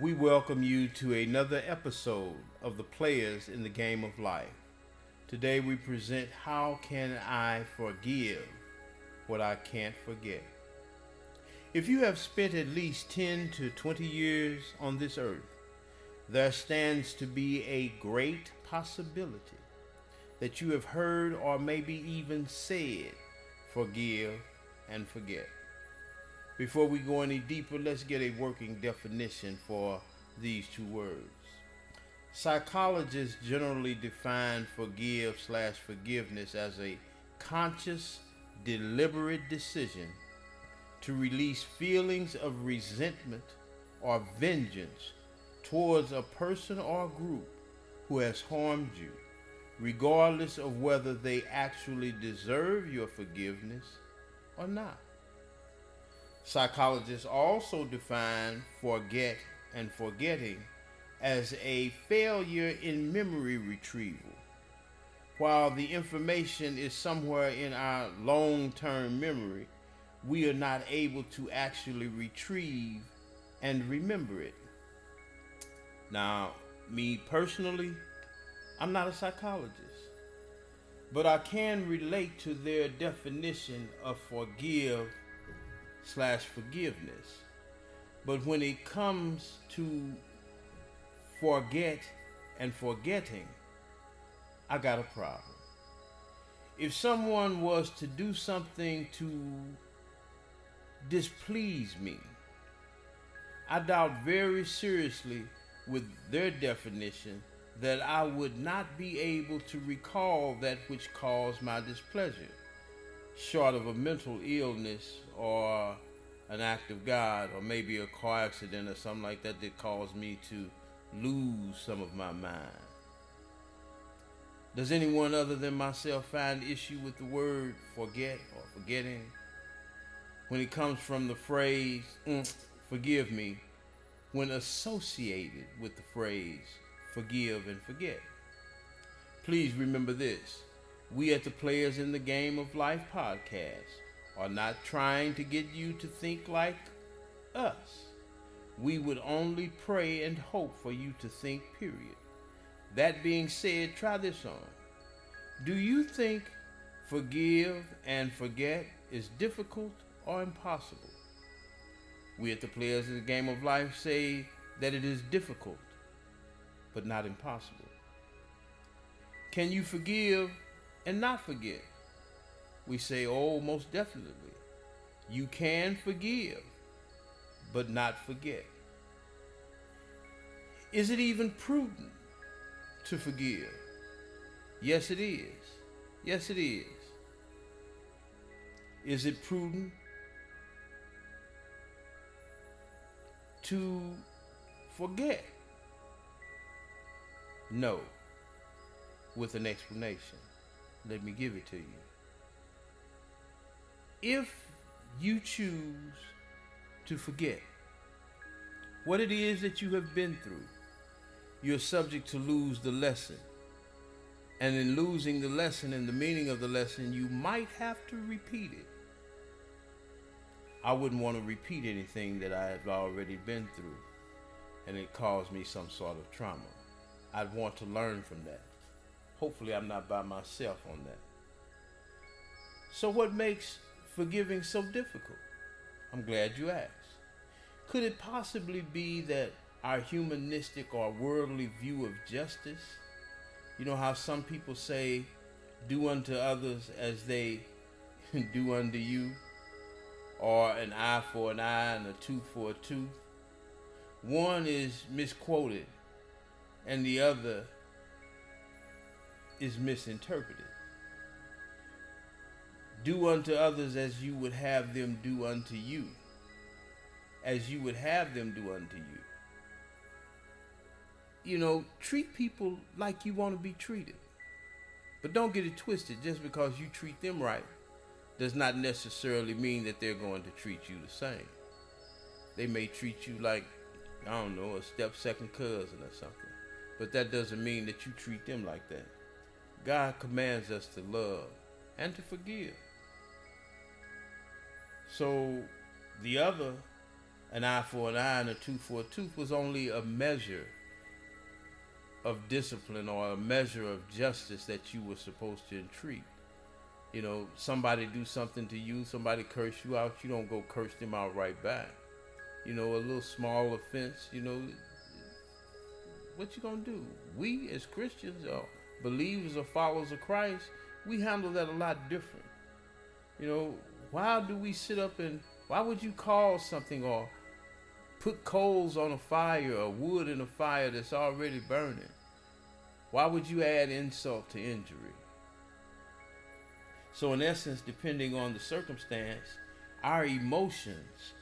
We welcome you to another episode of the Players in the Game of Life. Today we present How Can I Forgive What I Can't Forget? If you have spent at least 10 to 20 years on this earth, there stands to be a great possibility that you have heard or maybe even said, forgive and forget. Before we go any deeper, let's get a working definition for these two words. Psychologists generally define forgive slash forgiveness as a conscious, deliberate decision to release feelings of resentment or vengeance towards a person or group who has harmed you, regardless of whether they actually deserve your forgiveness or not. Psychologists also define forget and forgetting as a failure in memory retrieval. While the information is somewhere in our long term memory, we are not able to actually retrieve and remember it. Now, me personally, I'm not a psychologist, but I can relate to their definition of forgive slash forgiveness. But when it comes to forget and forgetting, I got a problem. If someone was to do something to displease me, I doubt very seriously with their definition that I would not be able to recall that which caused my displeasure, short of a mental illness or an act of God, or maybe a car accident or something like that that caused me to lose some of my mind. Does anyone other than myself find issue with the word forget or forgetting? When it comes from the phrase, mm, forgive me, when associated with the phrase, forgive and forget. Please remember this. We at the Players in the Game of Life podcast are not trying to get you to think like us. We would only pray and hope for you to think, period. That being said, try this on. Do you think forgive and forget is difficult or impossible? We at the Players in the Game of Life say that it is difficult, but not impossible. Can you forgive and not forget? We say, oh, most definitely. You can forgive, but not forget. Is it even prudent to forgive? Yes, it is. Yes, it is. Is it prudent to forget? No. With an explanation. Let me give it to you. If you choose to forget what it is that you have been through, you're subject to lose the lesson. And in losing the lesson and the meaning of the lesson, you might have to repeat it. I wouldn't want to repeat anything that I have already been through and it caused me some sort of trauma. I'd want to learn from that. Hopefully, I'm not by myself on that. So, what makes forgiving so difficult? I'm glad you asked. Could it possibly be that our humanistic or worldly view of justice, you know how some people say, do unto others as they do unto you, or an eye for an eye and a tooth for a tooth? One is misquoted and the other is misinterpreted. Do unto others as you would have them do unto you, as you would have them do unto you. You know, treat people like you want to be treated. But don't get it twisted. Just because you treat them right does not necessarily mean that they're going to treat you the same. They may treat you like, I don't know, a step second cousin or something. But that doesn't mean that you treat them like that. God commands us to love and to forgive. So the other an eye for an eye and a tooth for a tooth was only a measure of discipline or a measure of justice that you were supposed to entreat. You know, somebody do something to you, somebody curse you out, you don't go curse them out right back. You know, a little small offense, you know, what you gonna do? We as Christians or believers or followers of Christ, we handle that a lot different. You know, why do we sit up and why would you call something or put coals on a fire or wood in a fire that's already burning? Why would you add insult to injury? So, in essence, depending on the circumstance, our emotions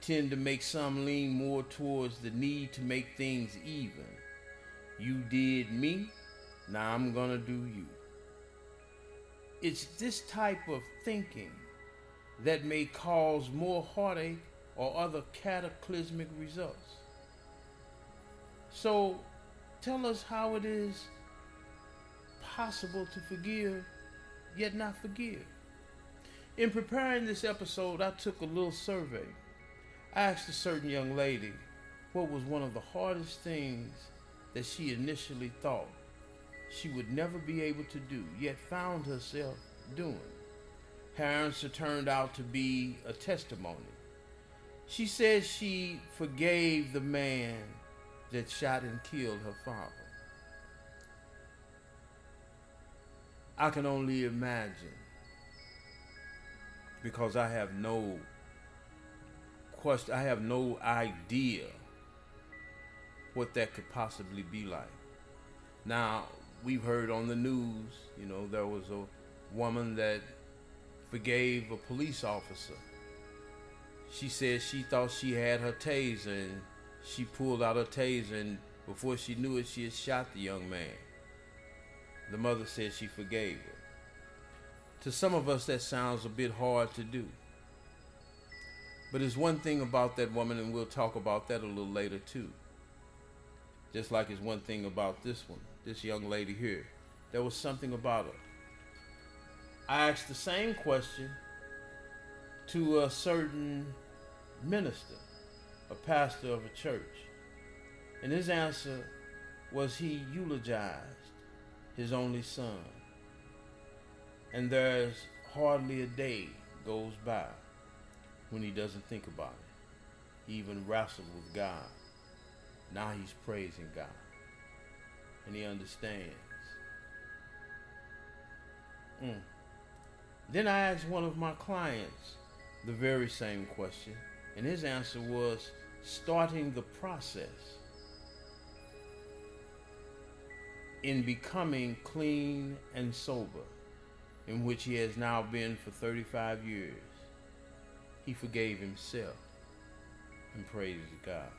tend to make some lean more towards the need to make things even. You did me, now I'm gonna do you. It's this type of thinking that may cause more heartache or other cataclysmic results. So, tell us how it is possible to forgive yet not forgive. In preparing this episode, I took a little survey. I asked a certain young lady what was one of the hardest things that she initially thought she would never be able to do, yet found herself doing. Her answer turned out to be a testimony. She says she forgave the man that shot and killed her father. I can only imagine because I have no question, I have no idea what that could possibly be like. Now, we've heard on the news, you know, there was a woman that forgave a police officer. She said she thought she had her taser and she pulled out her taser and before she knew it, she had shot the young man. The mother said she forgave her. To some of us, that sounds a bit hard to do. But there's one thing about that woman, and we'll talk about that a little later too. Just like it's one thing about this one, this young lady here. There was something about her. I asked the same question to a certain minister, a pastor of a church. And his answer was he eulogized his only son. And there's hardly a day goes by when he doesn't think about it. He even wrestled with God. Now he's praising God. And he understands. Mm. Then I asked one of my clients the very same question, and his answer was starting the process in becoming clean and sober, in which he has now been for 35 years, he forgave himself and praised God.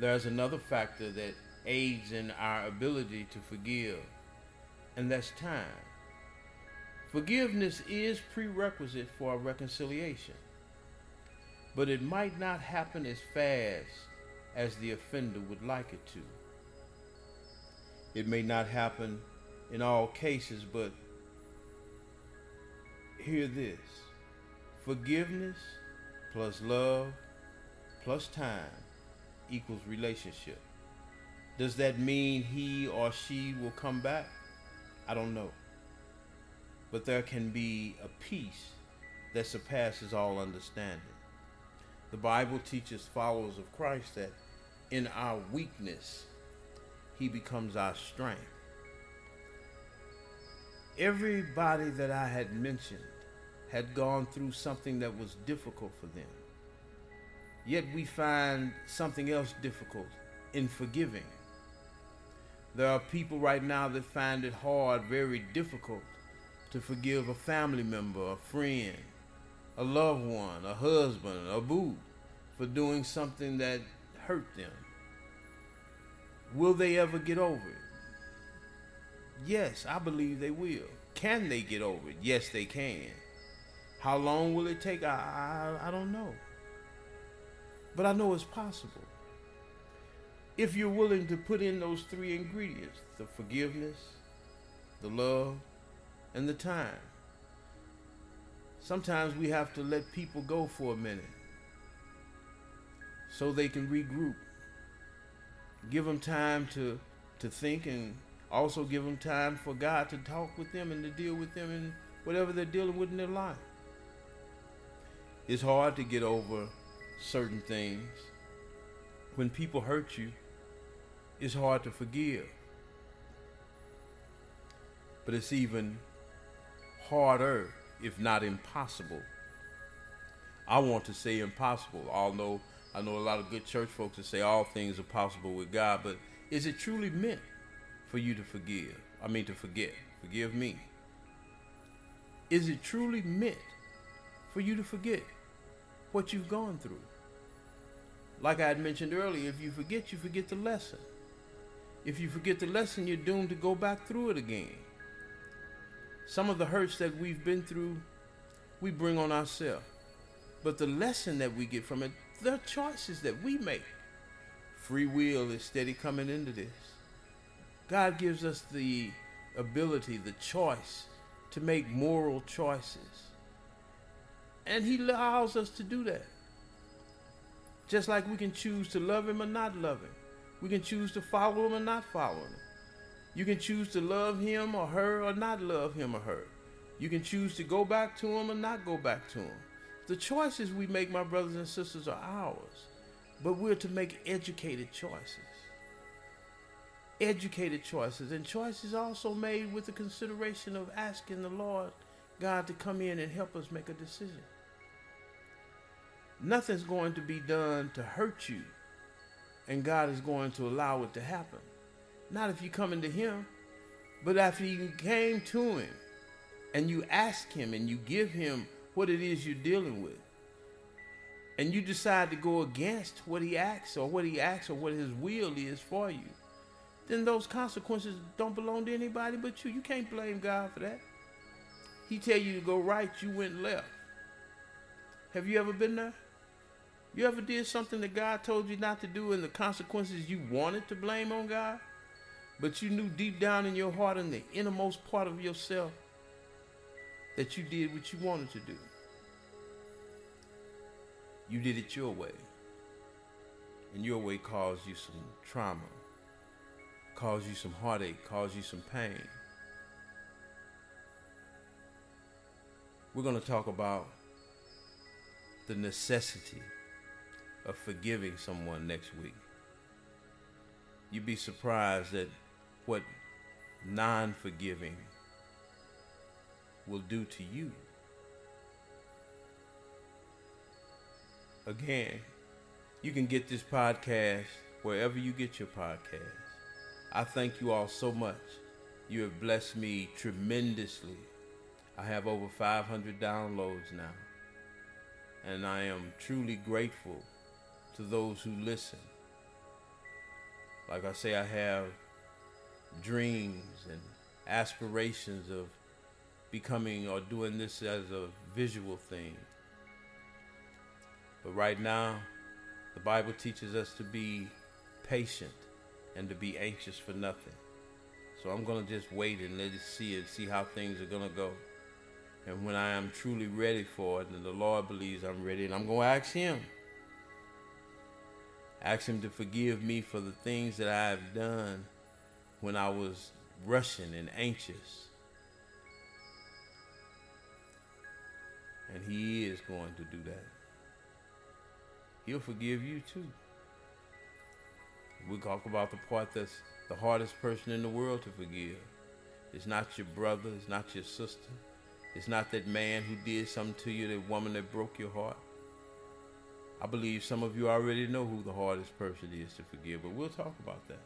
There's another factor that aids in our ability to forgive, and that's time. Forgiveness is prerequisite for a reconciliation, but it might not happen as fast as the offender would like it to. It may not happen in all cases, but hear this forgiveness plus love plus time equals relationship. Does that mean he or she will come back? I don't know. But there can be a peace that surpasses all understanding. The Bible teaches followers of Christ that in our weakness, he becomes our strength. Everybody that I had mentioned had gone through something that was difficult for them. Yet we find something else difficult in forgiving. There are people right now that find it hard, very difficult, to forgive a family member, a friend, a loved one, a husband, a boo, for doing something that hurt them. Will they ever get over it? Yes, I believe they will. Can they get over it? Yes, they can. How long will it take? I, I, I don't know. But I know it's possible. If you're willing to put in those three ingredients the forgiveness, the love, and the time. Sometimes we have to let people go for a minute so they can regroup. Give them time to to think and also give them time for God to talk with them and to deal with them in whatever they're dealing with in their life. It's hard to get over certain things. When people hurt you, it's hard to forgive. But it's even harder, if not impossible. I want to say impossible, although I know a lot of good church folks that say all things are possible with God, but is it truly meant for you to forgive? I mean, to forget. Forgive me. Is it truly meant for you to forget what you've gone through? Like I had mentioned earlier, if you forget, you forget the lesson. If you forget the lesson, you're doomed to go back through it again. Some of the hurts that we've been through, we bring on ourselves. But the lesson that we get from it, the choices that we make. Free will is steady coming into this. God gives us the ability, the choice to make moral choices. And He allows us to do that. Just like we can choose to love Him or not love Him. We can choose to follow Him or not follow Him. You can choose to love Him or her or not love Him or her. You can choose to go back to Him or not go back to Him. The choices we make, my brothers and sisters, are ours. But we're to make educated choices. Educated choices. And choices also made with the consideration of asking the Lord God to come in and help us make a decision. Nothing's going to be done to hurt you, and God is going to allow it to happen. Not if you come into Him, but after you came to Him and you ask Him and you give Him what it is you're dealing with, and you decide to go against what he asks or what he asks or what his will is for you, then those consequences don't belong to anybody but you. You can't blame God for that. He tell you to go right, you went left. Have you ever been there? You ever did something that God told you not to do and the consequences you wanted to blame on God? But you knew deep down in your heart, in the innermost part of yourself, that you did what you wanted to do. You did it your way. And your way caused you some trauma, caused you some heartache, caused you some pain. We're going to talk about the necessity of forgiving someone next week. You'd be surprised at what non forgiving will do to you. Again, you can get this podcast wherever you get your podcast. I thank you all so much. You have blessed me tremendously. I have over 500 downloads now. And I am truly grateful to those who listen. Like I say, I have dreams and aspirations of becoming or doing this as a visual thing. But right now, the Bible teaches us to be patient and to be anxious for nothing. So I'm going to just wait and let it see it, see how things are going to go. And when I am truly ready for it, and the Lord believes I'm ready, and I'm going to ask Him. Ask Him to forgive me for the things that I have done when I was rushing and anxious. And He is going to do that. He'll forgive you too. We talk about the part that's the hardest person in the world to forgive. It's not your brother, it's not your sister. It's not that man who did something to you, that woman that broke your heart. I believe some of you already know who the hardest person is to forgive, but we'll talk about that.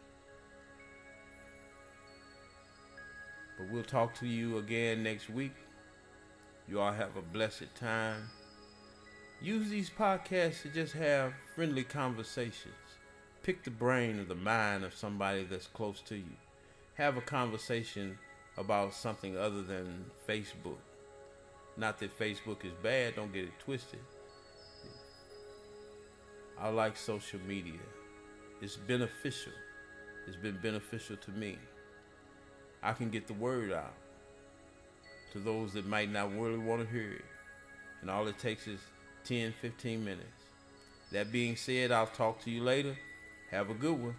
But we'll talk to you again next week. You all have a blessed time. Use these podcasts to just have friendly conversations. Pick the brain or the mind of somebody that's close to you. Have a conversation about something other than Facebook. Not that Facebook is bad, don't get it twisted. I like social media. It's beneficial. It's been beneficial to me. I can get the word out to those that might not really want to hear it. And all it takes is 10, 15 minutes That being said, I'll talk to you later. Have a good one.